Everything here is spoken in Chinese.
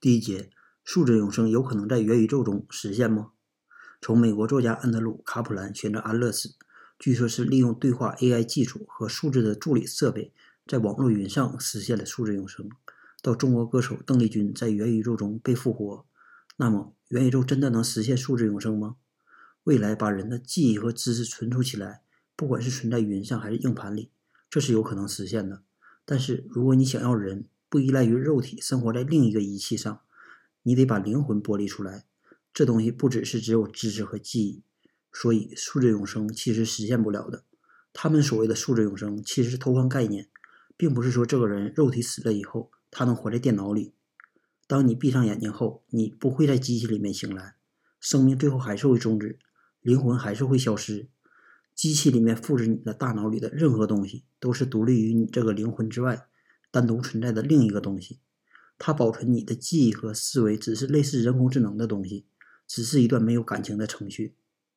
第一节，数字永生有可能在元宇宙中实现吗？从美国作家安德鲁·卡普兰选择安乐死，据说是利用对话 AI 技术和数字的助理设备，在网络云上实现了数字永生。到中国歌手邓丽君在元宇宙中被复活，那么元宇宙真的能实现数字永生吗？未来把人的记忆和知识存储起来，不管是存在云上还是硬盘里，这是有可能实现的。但是如果你想要人，不依赖于肉体，生活在另一个仪器上，你得把灵魂剥离出来。这东西不只是只有知识和记忆，所以数字永生其实实现不了的。他们所谓的数字永生，其实是偷换概念，并不是说这个人肉体死了以后，他能活在电脑里。当你闭上眼睛后，你不会在机器里面醒来，生命最后还是会终止，灵魂还是会消失。机器里面复制你的大脑里的任何东西，都是独立于你这个灵魂之外。单独存在的另一个东西，它保存你的记忆和思维，只是类似人工智能的东西，只是一段没有感情的程序。